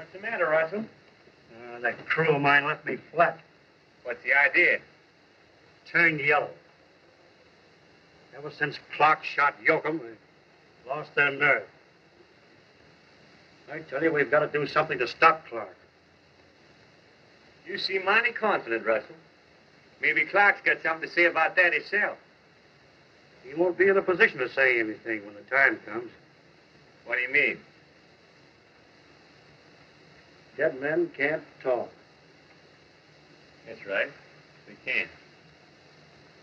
What's the matter, Russell? Uh, that crew of mine left me flat. What's the idea? Turned yellow. Ever since Clark shot Yoakum, they lost their nerve. I tell you, we've got to do something to stop Clark. You seem mighty confident, Russell. Maybe Clark's got something to say about that himself. He won't be in a position to say anything when the time comes. What do you mean? Dead men can't talk. That's right. They can't.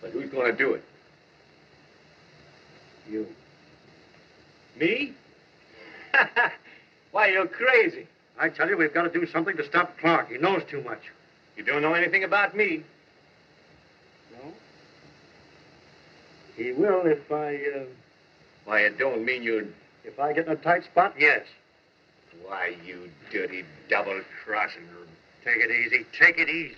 But who's going to do it? You. Me? Why, you're crazy. I tell you, we've got to do something to stop Clark. He knows too much. You don't know anything about me. No? He will if I, uh, Why, it don't mean you'd... if I get in a tight spot, yes. Why, you dirty double-crossing... Take it easy. Take it easy.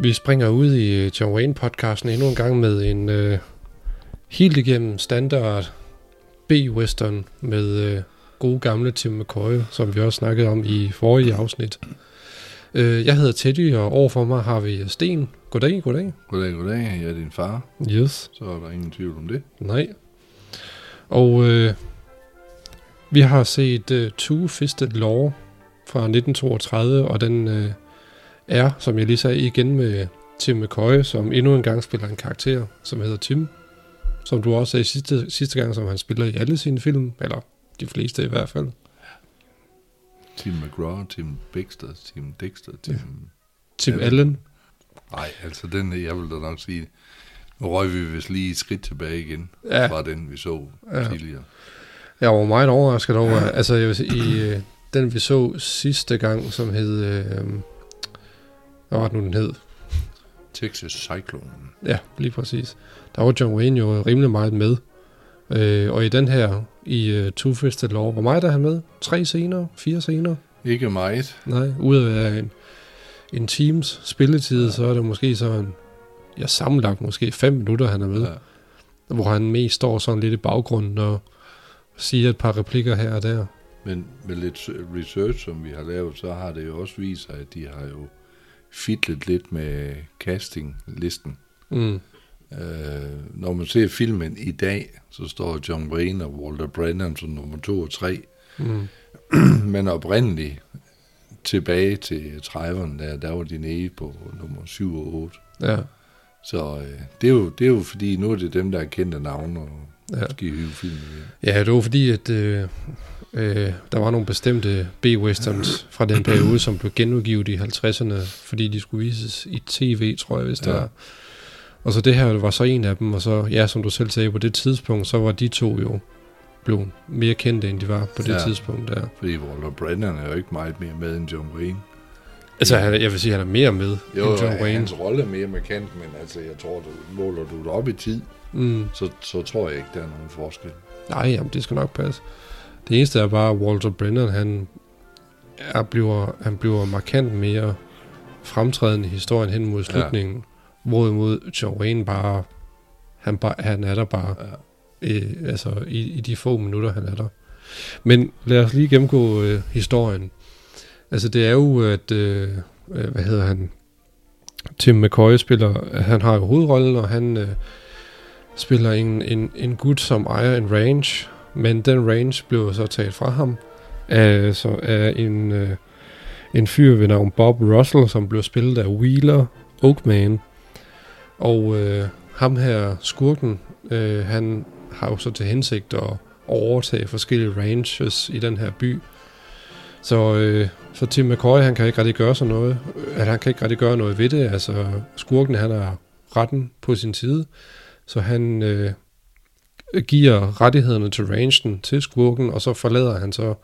Vi springer ud i øh, John Wayne-podcasten endnu en gang med en øh, helt igennem standard B-western med øh, gode gamle Tim McCoy, som vi også snakkede om i forrige afsnit. Øh, jeg hedder Teddy, og overfor mig har vi Sten. Goddag, goddag. Goddag, goddag. Jeg er din far. Yes. Så er der ingen tvivl om det. Nej. Og øh, vi har set øh, Two-Fisted Law fra 1932, og den øh, er, som jeg lige sagde, igen med Tim McCoy, som endnu en gang spiller en karakter, som hedder Tim. Som du også sagde sidste, sidste gang, som han spiller i alle sine film, eller de fleste i hvert fald. Tim McGraw, Tim Baxter, Tim Dexter, Tim... Tim Ja. Allen. Nej, altså den, jeg vil da nok sige... Nu røg vi vist lige et skridt tilbage igen Ja. fra den, vi så Ja. tidligere. Jeg var meget overrasket over, altså jeg vil sige, i øh, den vi så sidste gang, som hed, øh, hvad var det nu den hed? Texas Cyclone. Ja, lige præcis. Der var John Wayne jo rimelig meget med. Øh, og i den her, i uh, Two Fisted Law, hvor meget er han med? Tre scener? Fire scener? Ikke meget. Nej, ud af en, en teams spilletid, ja. så er det måske sådan, ja, sammenlagt måske fem minutter, han er med. Ja. Hvor han mest står sådan lidt i baggrunden og siger et par replikker her og der. Men med lidt research, som vi har lavet, så har det jo også vist sig, at de har jo fitlet lidt med castinglisten. Mm. Øh, når man ser filmen i dag, så står John Wayne og Walter Brennan som nummer 2 og 3. Mm. Men oprindeligt tilbage til 30'erne, der, der var de nede på nummer 7 og 8. Ja, Så øh, det, er jo, det er jo fordi, nu er det dem, der er kendte navne, og Ja. skal hive filmen hjem. Ja, det var fordi, at øh, øh, der var nogle bestemte B-westerns fra den periode, som blev genudgivet i 50'erne, fordi de skulle vises i tv, tror jeg, hvis ja. Der er. Og så det her var så en af dem, og så, ja, som du selv sagde, på det tidspunkt, så var de to jo blevet mere kendte, end de var på det ja. Ja. tidspunkt der. Fordi Walter Brennan er jo ikke meget mere med end John Wayne. Altså, han, jeg vil sige, at han er mere med Jo, end John Wayne. hans rolle er mere markant, men altså, jeg tror, du måler du det op i tid, Mm. så, så tror jeg ikke, der er nogen forskel. Nej, jamen, det skal nok passe. Det eneste er bare, at Walter Brennan, han, er, bliver, han bliver markant mere fremtrædende i historien hen mod slutningen. Hvorimod John bare, han, bare, han er der bare, Ja. øh, altså i, i de få minutter, han er der. Men lad os lige gennemgå øh, historien. Altså det er jo, at, øh, øh, hvad hedder han, Tim McCoy spiller, han har jo hovedrollen, og han øh, spiller en, en, en gut, som ejer en range, men den range blev så taget fra ham af, så af en, øh, en fyr ved navn Bob Russell, som blev spillet af Wheeler Oakman. Og øh, ham her, skurken, øh, han har jo så til hensigt at overtage forskellige ranches i den her by. Så, øh, så Tim McCoy, han kan ikke rigtig gøre sådan noget. At Han kan ikke rigtig gøre noget ved det. Altså, skurken, han er retten på sin side. Så han øh, giver rettighederne til rangen til skurken, og så forlader han så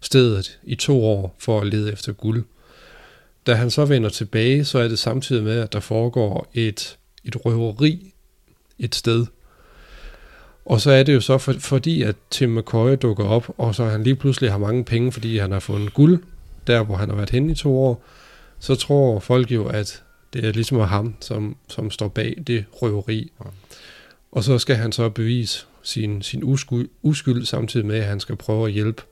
stedet i to år for at lede efter guld. Da han så vender tilbage, så er det samtidig med, at der foregår et, et røveri et sted. Og så er det jo så for, fordi, at Tim McCoy dukker op, og så han lige pludselig har mange penge, fordi han har fundet guld, der hvor han har været henne i to år, så tror folk jo, at Det er ligesom ham, som, som står bag det røveri. Og så skal han så bevise sin, sin uskyld, uskyld, samtidig med, at han skal prøve at hjælpe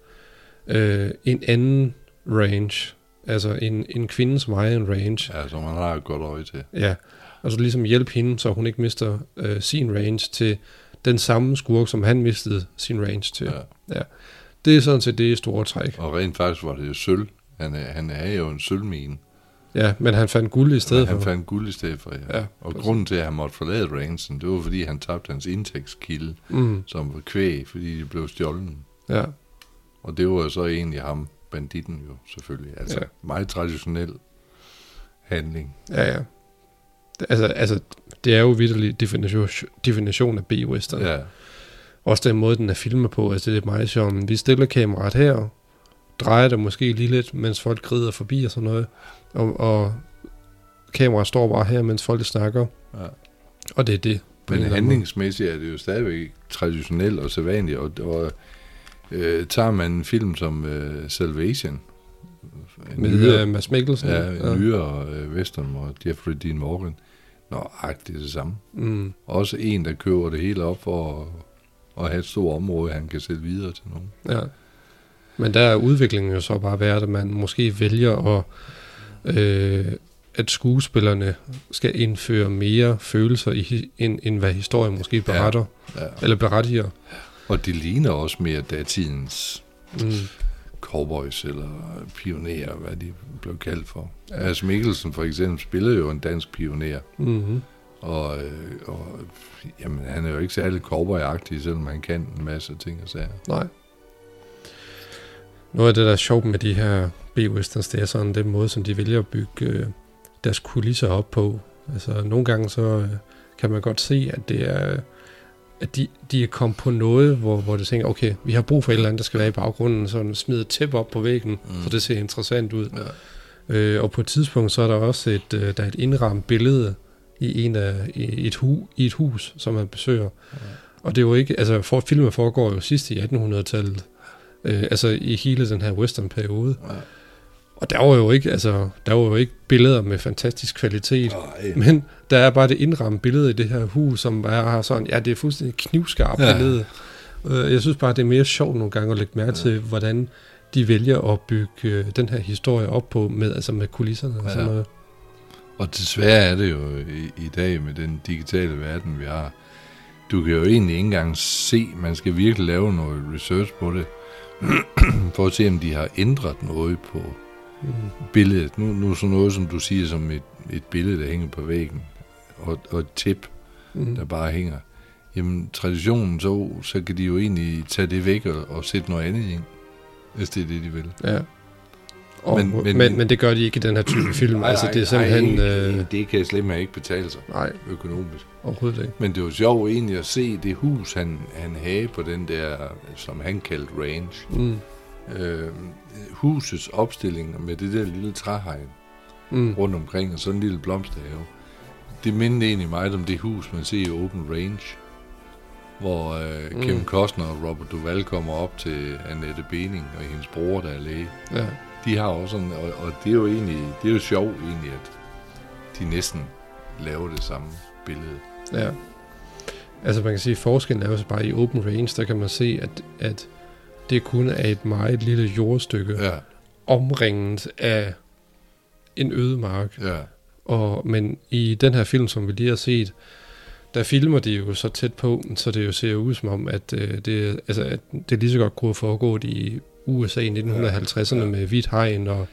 øh, en anden range. Altså en, en kvinde, som ejer en range. Ja, som man har et godt øje til. Ja, og så ligesom hjælpe hende, så hun ikke mister øh, sin range til den samme skurk, som han mistede sin range til. Ja. ja. Det er sådan set det store træk. Og rent faktisk var det jo sølv. Han er, han er jo en sølvmine. Ja, men han fandt guld i stedet han for. fandt guld i stedet for, ja. Ja, og præcis. grunden til, at han måtte forlade rangen, det var, fordi han tabte hans indtægtskilde, Mm, som var kvæg, fordi de blev stjålet. ja, Og det var jo så egentlig ham, banditten jo, selvfølgelig. Altså, Ja. ja. meget traditionel handling. ja, ja. Det- Altså, altså, det er jo vidderlig definition, definition af B-western. Ja, Også den måde, den er filmet på. Altså, det er meget som, vi stiller kameraet her, drejer det måske lige lidt, mens folk grider forbi og sådan noget. Og, og kameraet står bare her, mens folk snakker. ja. Og det er det. på en Men handlingsmæssigt er det jo stadigvæk traditionelt og sædvanligt, og, og øh, tager man en film som øh, Salvation, måde. nyere- Med uh, Mads Mikkelsen. ja, en nyere øh, western, og Jeffrey Dean Morgan, nøjagtigt det samme. Mm, Også en, der køber det hele op for at, at have et stort område, han kan sælge videre til nogen. ja. Men der er udviklingen jo så bare været, at man måske vælger at, øh, at skuespillerne skal indføre mere følelser, i, end, end hvad historien måske beretter, Ja. eller berettiger. Og det ligner også mere datidens Mm. Cowboys eller pionerer, hvad de blev kaldt for. Mads Mikkelsen for eksempel spillede jo en dansk pioner, Mm-hmm. og, øh, og jamen, han er jo ikke særlig cowboyagtig, selvom han kan en masse ting og sager. Nej. Noget af det, der er sjovt med de her B-westerns, det er sådan den måde, som de vælger at bygge øh, deres kulisser op på. Altså, nogle gange så øh, kan man godt se, at det er at de, de er kommet på noget, hvor, hvor de tænker, okay, vi har brug for et eller andet, der skal være i baggrunden, så smide et tæppe op på væggen. Mm. så det ser interessant ud. Ja. Øh, og på et tidspunkt, så er der også et, øh, der er et indramt billede i, en af, i, et hu, i et hus, som man besøger. Ja. Og det er jo ikke, altså for, filmen foregår jo sidst i 1800-tallet, øh, altså i hele den her western-periode. Ja. Og der var jo ikke, altså, der var jo ikke billeder med fantastisk kvalitet, Ej, men der er bare det indramme billede i det her hus, som er har sådan, ja, det er fuldstændig knivskarpt Ja. billede. Øh, Jeg synes bare, det er mere sjovt nogle gange at lægge mærke ja. til, hvordan de vælger at bygge øh, den her historie op på, med, altså med kulisserne og Ja. sådan noget. Og desværre er det jo i, i dag med den digitale verden, vi har. Du kan jo egentlig ikke engang se, man skal virkelig lave noget research på det, for at se, om de har ændret noget på. Billedet. Nu, nu sådan noget, som du siger, som et, et billede, der hænger på væggen, og, og et tip, Mm. der bare hænger. Jamen, traditionen, så, så kan de jo egentlig tage det væk og, og sætte noget andet ind, hvis det er det, de vil. Ja. Og, men, Men- men, men- det gør de ikke i den her type film. altså, det er simpelthen... Nej, øh, det kan slet ikke betale sig nej, økonomisk. overhovedet ikke. Men det var sjovt egentlig at se det hus, han, han havde på den der, som han kaldte range. Mm. Øh, husets opstilling med det der lille træhegn Mm. rundt omkring, og sådan en lille blomsterhave. Det mindede egentlig meget om det hus, man ser i Open Range, hvor øh, Mm. Kevin Costner og Robert Duvall kommer op til Annette Bening og hendes bror, der er læge. Ja. De har også sådan, og, og det er jo egentlig, det er jo sjovt egentlig, at de næsten laver det samme billede. Ja. Altså man kan sige, at forskellen er jo så bare i open range, der kan man se, at, at det kun er et meget lille jordstykke, Ja, omringet af en ødemark. ja. Og, men i den her film, som vi lige har set, der filmer de jo så tæt på, så det jo ser ud som om, at, øh, det, altså, at det lige så godt kunne have foregået i USA i 1950'erne Ja. med hvidt hegn og,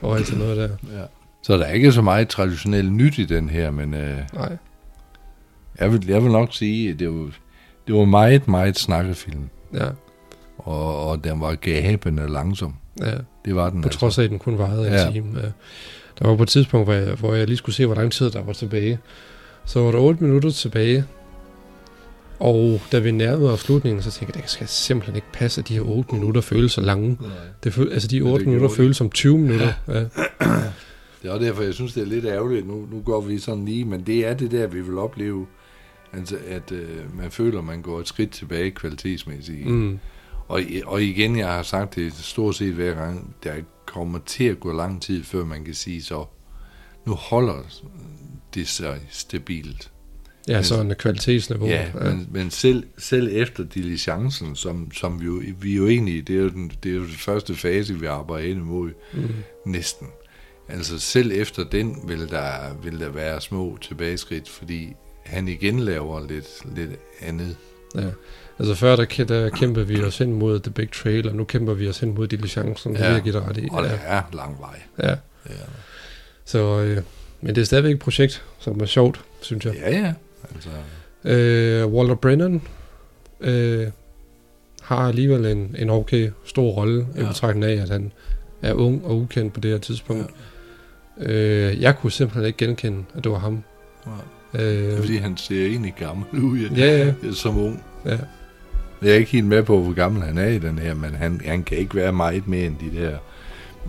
og alt sådan noget der. Ja. Så der er ikke så meget traditionelt nyt i den her, men øh, Nej. jeg, vil, jeg vil nok sige, at det var, det var meget, meget snakkefilm. Ja, Og, og den var gabende langsom. ja. Det var den På altså. trods af, at den kun varede en Ja. time. Ja. Der var på et tidspunkt, hvor jeg, hvor jeg lige skulle se, hvor lang tid der var tilbage. Så var der 8 minutter tilbage. Og da vi nærmede os slutningen, så tænkte jeg, det skal simpelthen ikke passe, at de her 8 minutter føles så lange. Nej. Det føl, altså de Men 8 det minutter føles som 20 minutter. Ja. Det er også derfor, jeg synes, det er lidt ærgerligt. Nu, nu går vi sådan lige, men det er det der, vi vil opleve. Altså, at øh, man føler, man går et skridt tilbage kvalitetsmæssigt. Mm. Og, og igen, jeg har sagt det stort set hver gang, der kommer til at gå lang tid, før man kan sige så, nu holder det sig stabilt. Ja, sådan et kvalitetsniveau. Ja, men, men selv, selv efter diligencen, som, som vi, jo, vi jo egentlig, det er jo, den, det er jo den første fase, vi arbejder ind imod, mm. næsten. Altså selv efter den vil der, vil der være små tilbageskridt, fordi han igen laver lidt, lidt andet. Ja. Altså før der, der kæmpede vi os hen mod The Big Trail, og nu kæmper vi os hen mod diligencen. Ja, det giver ret i. og ja. der er lang vej. Ja. Ja, Så, øh, men det er stadigvæk et projekt, som er sjovt, synes jeg. ja. ja. Altså, Øh, Walter Brennan øh, har alligevel en, en okay stor rolle, ja. i Ja. betragtning af, at han er ung og ukendt på det her tidspunkt. Ja. Øh, jeg kunne simpelthen ikke genkende, at det var ham. det er, Øh, fordi han ser egentlig gammel ud ja. ja, ja, som ung. ja. Jeg er ikke helt med på, hvor gammel han er i den her, men han, han kan ikke være meget mere end de der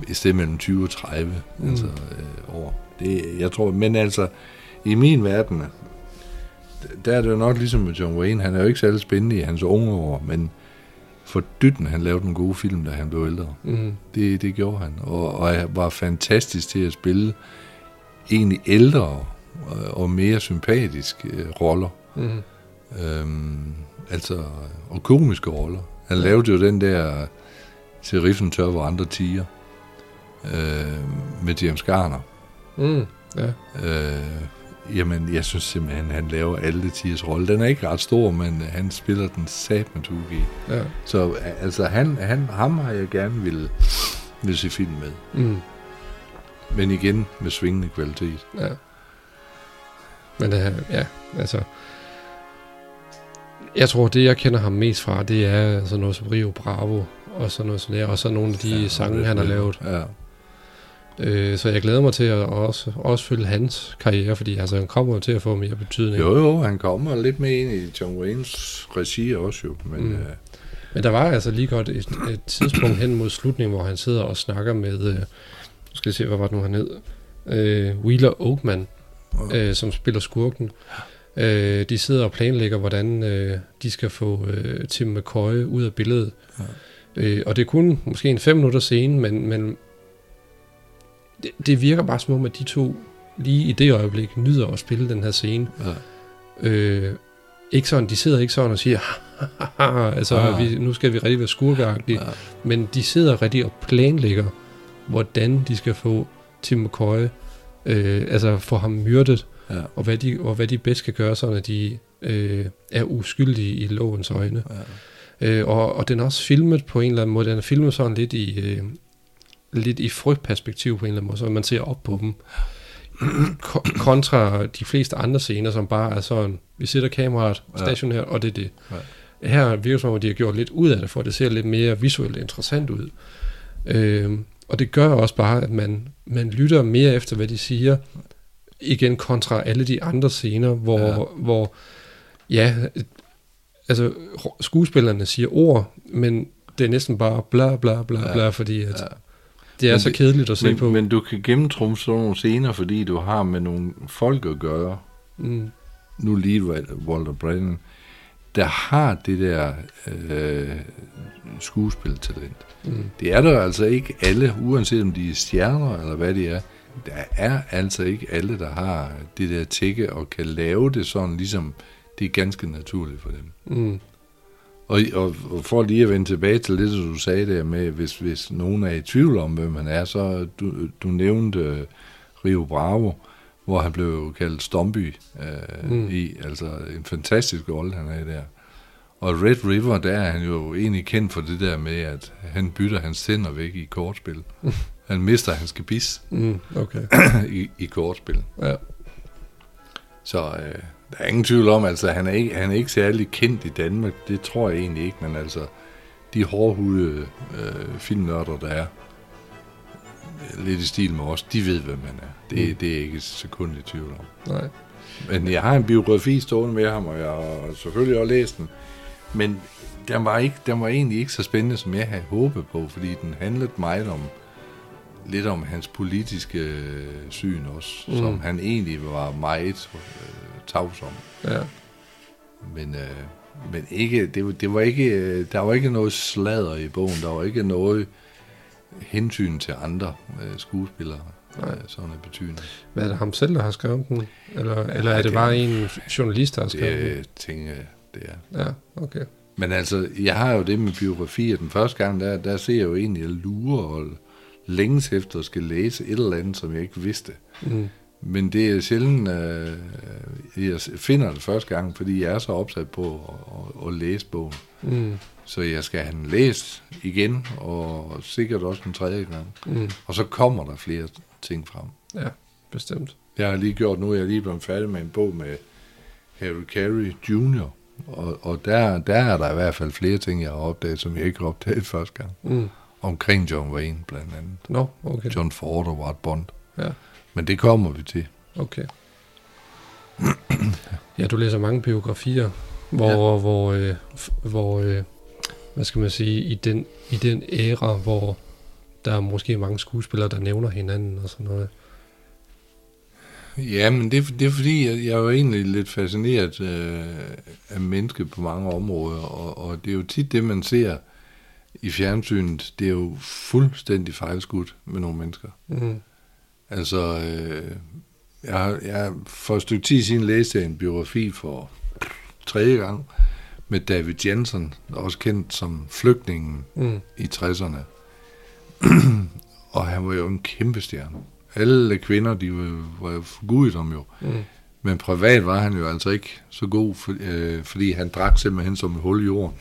et sted mellem 20 og 30 Mm. altså, øh, år. Det, jeg tror, men altså, i min verden, der er det jo nok ligesom med John Wayne, han er jo ikke særlig spændende i hans unge år, men for dytten, han lavede en god film, da han blev ældre. Mm, Det, det gjorde han, og, og var fantastisk til at spille egentlig ældre og, og mere sympatiske øh, roller. mm, Øhm, altså, og komiske roller. Han lavede jo den der til Riffen tør, hvor andre tiger. Øh, med James Garner. mm, ja. Øh, jamen, jeg synes simpelthen, han laver alle tigers rolle. Den er ikke ret stor, men han spiller den sat med ja. Så altså, han, han, ham har jeg gerne vil, vil se film med. Mm, Men igen med svingende kvalitet. ja. Men det her, ja, altså... Jeg tror, det jeg kender ham mest fra, det er sådan noget som Rio Bravo, og sådan noget sådan der, og så nogle af de ja, sange, han har lavet. Ja. Øh, så jeg glæder mig til at også, også følge hans karriere, fordi altså, han kommer til at få mere betydning. Jo, jo, han kommer lidt med ind i John Waynes regi også jo. Men, Mm. øh, Men der var altså lige godt et, et tidspunkt hen mod slutningen, hvor han sidder og snakker med, øh, skal jeg se, hvad var det nu han hed, øh, Wheeler Oakman, øh, som spiller skurken. Øh, de sidder og planlægger, hvordan øh, de skal få øh, Tim McCoy ud af billedet. Ja. Øh, og det er kun måske en fem minutter scene, men, men det, det virker bare som om, at de to lige i det øjeblik nyder at spille den her scene. ja. Øh, ikke sådan, de sidder ikke sådan og siger, altså Ah. vi, nu skal vi rigtig være skurkeagtige, Ja. men de sidder rigtig og planlægger, hvordan de skal få Tim McCoy, øh, altså få ham myrdet, Ja. og hvad de, og hvad de bedst kan gøre, sådan at de øh, er uskyldige i lovens øjne. Ja. Øh, og, og den er også filmet på en eller anden måde, den er filmet sådan lidt i, øh, lidt i frygtperspektiv på en eller anden måde, så man ser op på dem. Ko- kontra de fleste andre scener, som bare er sådan, vi sætter kameraet Ja. stationært, og det er det. Her virker det som om, de har gjort lidt ud af det, for det ser lidt mere visuelt interessant ud. Øh, og det gør også bare, at man, man lytter mere efter, hvad de siger, igen kontra alle de andre scener, hvor, Ja. hvor ja, altså skuespillerne siger ord, men det er næsten bare bla bla bla Ja. bla, fordi at Ja. det er Men så det- kedeligt at se på. Men, men du kan gennemtrumfe sådan nogle scener, fordi du har med nogle folk at gøre. mm, Nu lige Wal- Walter Brennan, der har det der øh, skuespiltalent. mm, Det er der altså ikke alle, uanset om de er stjerner eller hvad de er. Der er altså ikke alle, der har det der tække og kan lave det sådan, ligesom det er ganske naturligt for dem. mm, Og, og, og for lige at vende tilbage til det, du sagde der med, hvis, hvis nogen er i tvivl om, hvem han er, så du, du nævnte uh, Rio Bravo, hvor han blev kaldt Stomby Mm. mm. i, altså en fantastisk rolle, han er i der. Og Red River, der er han jo egentlig kendt for det der med, at han bytter hans tænder væk i kortspil. han mister hans gebis mm, okay. i, i kortspil. Ja. Så øh, der er ingen tvivl om, altså han er, ikke, han er ikke særlig kendt i Danmark, det tror jeg egentlig ikke, men altså de hårdhudede øh, filmnørder, der er lidt i stil med os, de ved, hvem han er. Det, Mm. det er ikke et sekund i tvivl om. Nej. Men jeg har en biografi stående med ham, og jeg har selvfølgelig også læst den. Men den var, ikke, den var egentlig ikke så spændende, som jeg havde håbet på, fordi den handlede meget om lidt om hans politiske øh, syn også, Mm. som han egentlig var meget øh, tavs om. Ja. Men, øh, men ikke, det, var- det var ikke, øh, der var ikke noget sladder i bogen, der var ikke noget hensyn til andre øh, skuespillere. Nej. øh, sådan en betydning. Hvad er det ham selv, der har skrevet den? Eller, ja, eller er det, det- bare en journalist, der har skrevet den? Det tænker jeg, det er. Ja, okay. Men altså, jeg har jo det med biografier. Den første gang, der, der ser jeg jo egentlig, at jeg lurer og længes efter at skal læse et eller andet, som jeg ikke vidste. Mm. Men det er sjældent, øh, jeg finder det første gang, fordi jeg er så opsat på at, at, at læse bogen. Mm. Så jeg skal have den læst igen, og sikkert også en tredje gang. Mm. Og så kommer der flere ting frem. Ja, bestemt. Jeg har lige gjort nu, jeg er lige blevet færdig med en bog med Harry Carey Jr., og, og der, der er der i hvert fald flere ting, jeg har opdaget, som jeg ikke har opdaget første gang. Mm. Omkring John Wayne blandt andet. Nå, okay. John Ford og Ward Bond. Ja, Men det kommer vi til. okay. Ja, du læser mange biografier, hvor, ja. hvor, øh, hvor øh, hvad skal man sige, i den, i den æra, hvor der er måske mange skuespillere, der nævner hinanden og sådan noget. Ja, men det, er- det er fordi, jeg, jeg er jo egentlig lidt fascineret øh, af mennesket på mange områder, og, og det er jo tit det, man ser i fjernsynet, det er jo fuldstændig fejlskudt med nogle mennesker. Mm. Altså, øh, jeg, jeg for et stykke tid siden læste en biografi for tredje gang med David Jensen, også kendt som flygtningen Mm. i 60'erne. og han var jo en kæmpe stjerne. Alle kvinder, de var, var jo forgudet om jo. Mm. Men privat var han jo altså ikke så god, for, øh, fordi han drak simpelthen som et hul i jorden.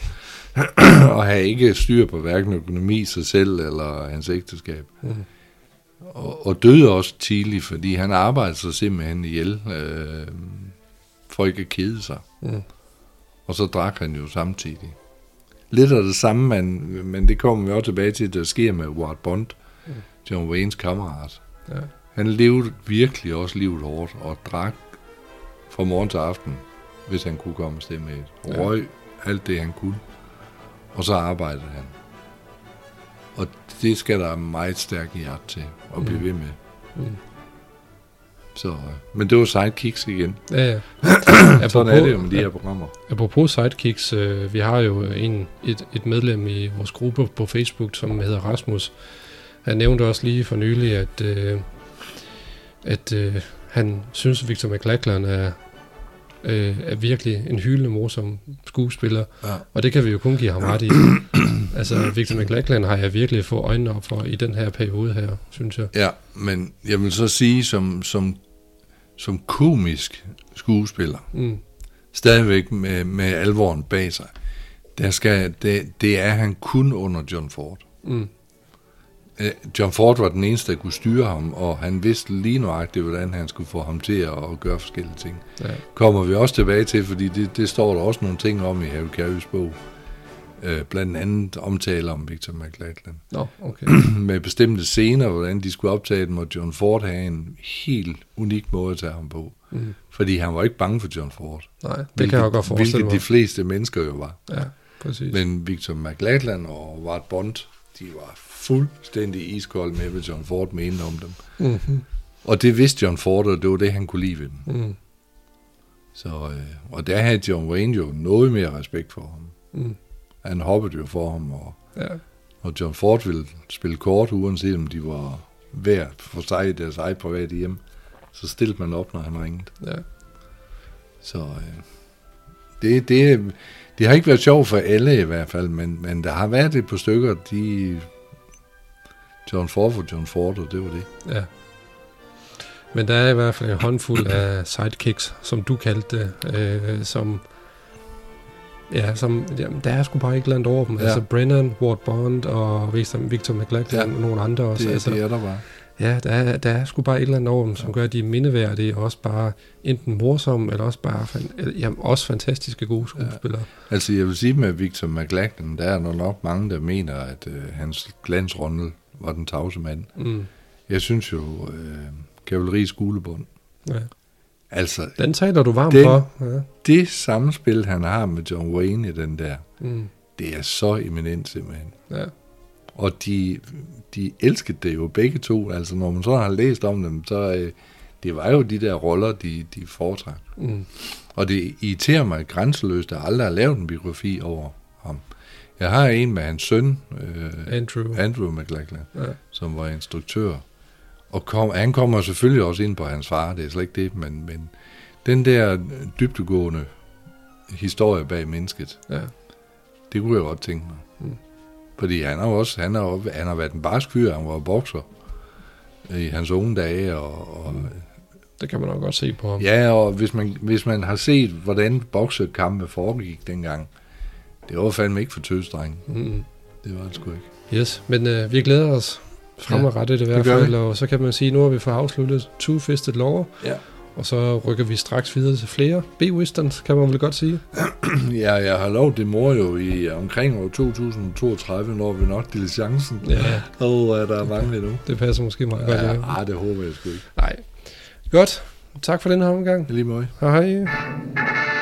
og havde ikke styr på hverken økonomi, sig selv eller hans ægteskab. Mm. Og, og døde også tidligt, fordi han arbejdede sig simpelthen ihjel, øh, for ikke at kede sig. Mm. Og så drak han jo samtidig. Lidt af det samme, men, men det kommer vi også tilbage til, der sker med Ward Bond, Mm. John Waynes kammerat. Ja. Han levede virkelig også livet hårdt, og drak fra morgen til aften, hvis han kunne komme afsted med et. Ja. Røg alt det, han kunne. Og så arbejdede han. Og det skal der meget stærk hjerte til at blive Mm. ved med. Mm. Så, øh, men det var sidekicks igen. Ja, ja. Sådan er det jo med de her programmer. Apropos sidekicks, øh, vi har jo en, et, et medlem i vores gruppe på Facebook, som hedder Rasmus. Han nævnte også lige for nylig, at, øh, at øh, han synes, Victor McLachlan er, øh, er virkelig en hyldende morsom skuespiller. Ja. Og det kan vi jo kun give ham ret i. altså, Victor McLachlan har jeg virkelig fået øjnene op for i den her periode her, synes jeg. Ja, men jeg vil så sige, som, som, som komisk skuespiller, Mm, stadigvæk med, med alvoren bag sig, der skal, det, det er han kun under John Ford. mm, John Ford var den eneste, der kunne styre ham, og han vidste lige nøjagtigt, hvordan han skulle få ham til at, gøre forskellige ting. ja. Kommer vi også tilbage til, fordi det, det står der også nogle ting om i Harry Carey's bog. Øh, blandt andet omtaler om Victor McLachlan. Nå, okay. med bestemte scener, hvordan de skulle optage dem, og John Ford havde en helt unik måde at tage ham på. Mm. Fordi han var ikke bange for John Ford. Nej, det kan jeg godt forestille Hvilket mig. de fleste mennesker jo var. Ja, præcis. Men Victor McLachlan og Ward Bond, de var fuldstændig iskold med, hvad John Ford mente om dem. Mm-hmm. Og det vidste John Ford, og det var det, han kunne lide ved dem. Mm. Så, øh, og der havde John Wayne jo noget mere respekt for ham. Mm. Han hoppede jo for ham, og, Ja. og John Ford ville spille kort, uanset om de var hver for sig i deres eget private hjem. Så stillede man op, når han ringede. Ja. Så øh, det, det, det har ikke været sjovt for alle i hvert fald, men, men der har været et par stykker, de... John Ford for John Ford, og det var det. Ja. Men der er i hvert fald en håndfuld af sidekicks, som du kaldte det, øh, som... Ja, som, jamen, der er sgu bare ikke landet over dem. Ja. Ja. Altså Brennan, Ward Bond og Victor, Victor McLachlan Ja. og nogle andre også. Det, altså, det er der bare. Ja, der er, der er sgu bare et eller andet over dem, som gør, at de er mindeværdige og også bare enten morsomme, eller også bare fan, jamen, også fantastiske gode skuespillere. Altså, jeg vil sige med Victor McLachlan, der er nok mange, der mener, at øh, hans glansrolle var den tavse mand. Ja. Mm, Jeg synes jo, øh, kavaleriets skulebund. ja. Altså, Den taler du varmt Den- for. Ja. det samspil, han har med John Wayne i den der, Mm, det er så eminent simpelthen. ja. Og de, de elskede det jo begge to. Altså, når man så har læst om dem, så øh, det var jo de der roller, de, de foretrak. Mm, Og det irriterer mig grænseløst, at jeg aldrig har lavet en biografi over ham. Jeg har en med hans søn, øh, Andrew. Andrew McLachlan, Ja. som var instruktør. Og kom, han kommer selvfølgelig også ind på hans far, det er slet ikke det, men, men den der dybtegående historie bag mennesket, Ja. det kunne jeg godt tænke mig. Mm. Fordi han har også, han har, han har været en barsk fyr, han var bokser i hans unge dage, og, og Det kan man nok godt se på ham. Ja, og hvis man, hvis man har set, hvordan boksekampe foregik dengang, det var fandme ikke for tøsdrenge. Mm. Det var det sgu ikke. Yes, men øh, vi glæder os fremadrettet i hvert fald, og så kan man sige, nu har vi fået afsluttet Two Fisted Law, Ja. Og så rykker vi straks videre til flere B-Westerns, kan man vel godt sige. ja, jeg har lovet det mor jo i omkring år 2032, når vi nok diligencen. Ja, Åh, oh, er der mange endnu? det passer måske meget godt. Ja, Ja. ah, det håber jeg sgu ikke. Nej. Godt. Tak for den her omgang. Lige måde. Hej hej.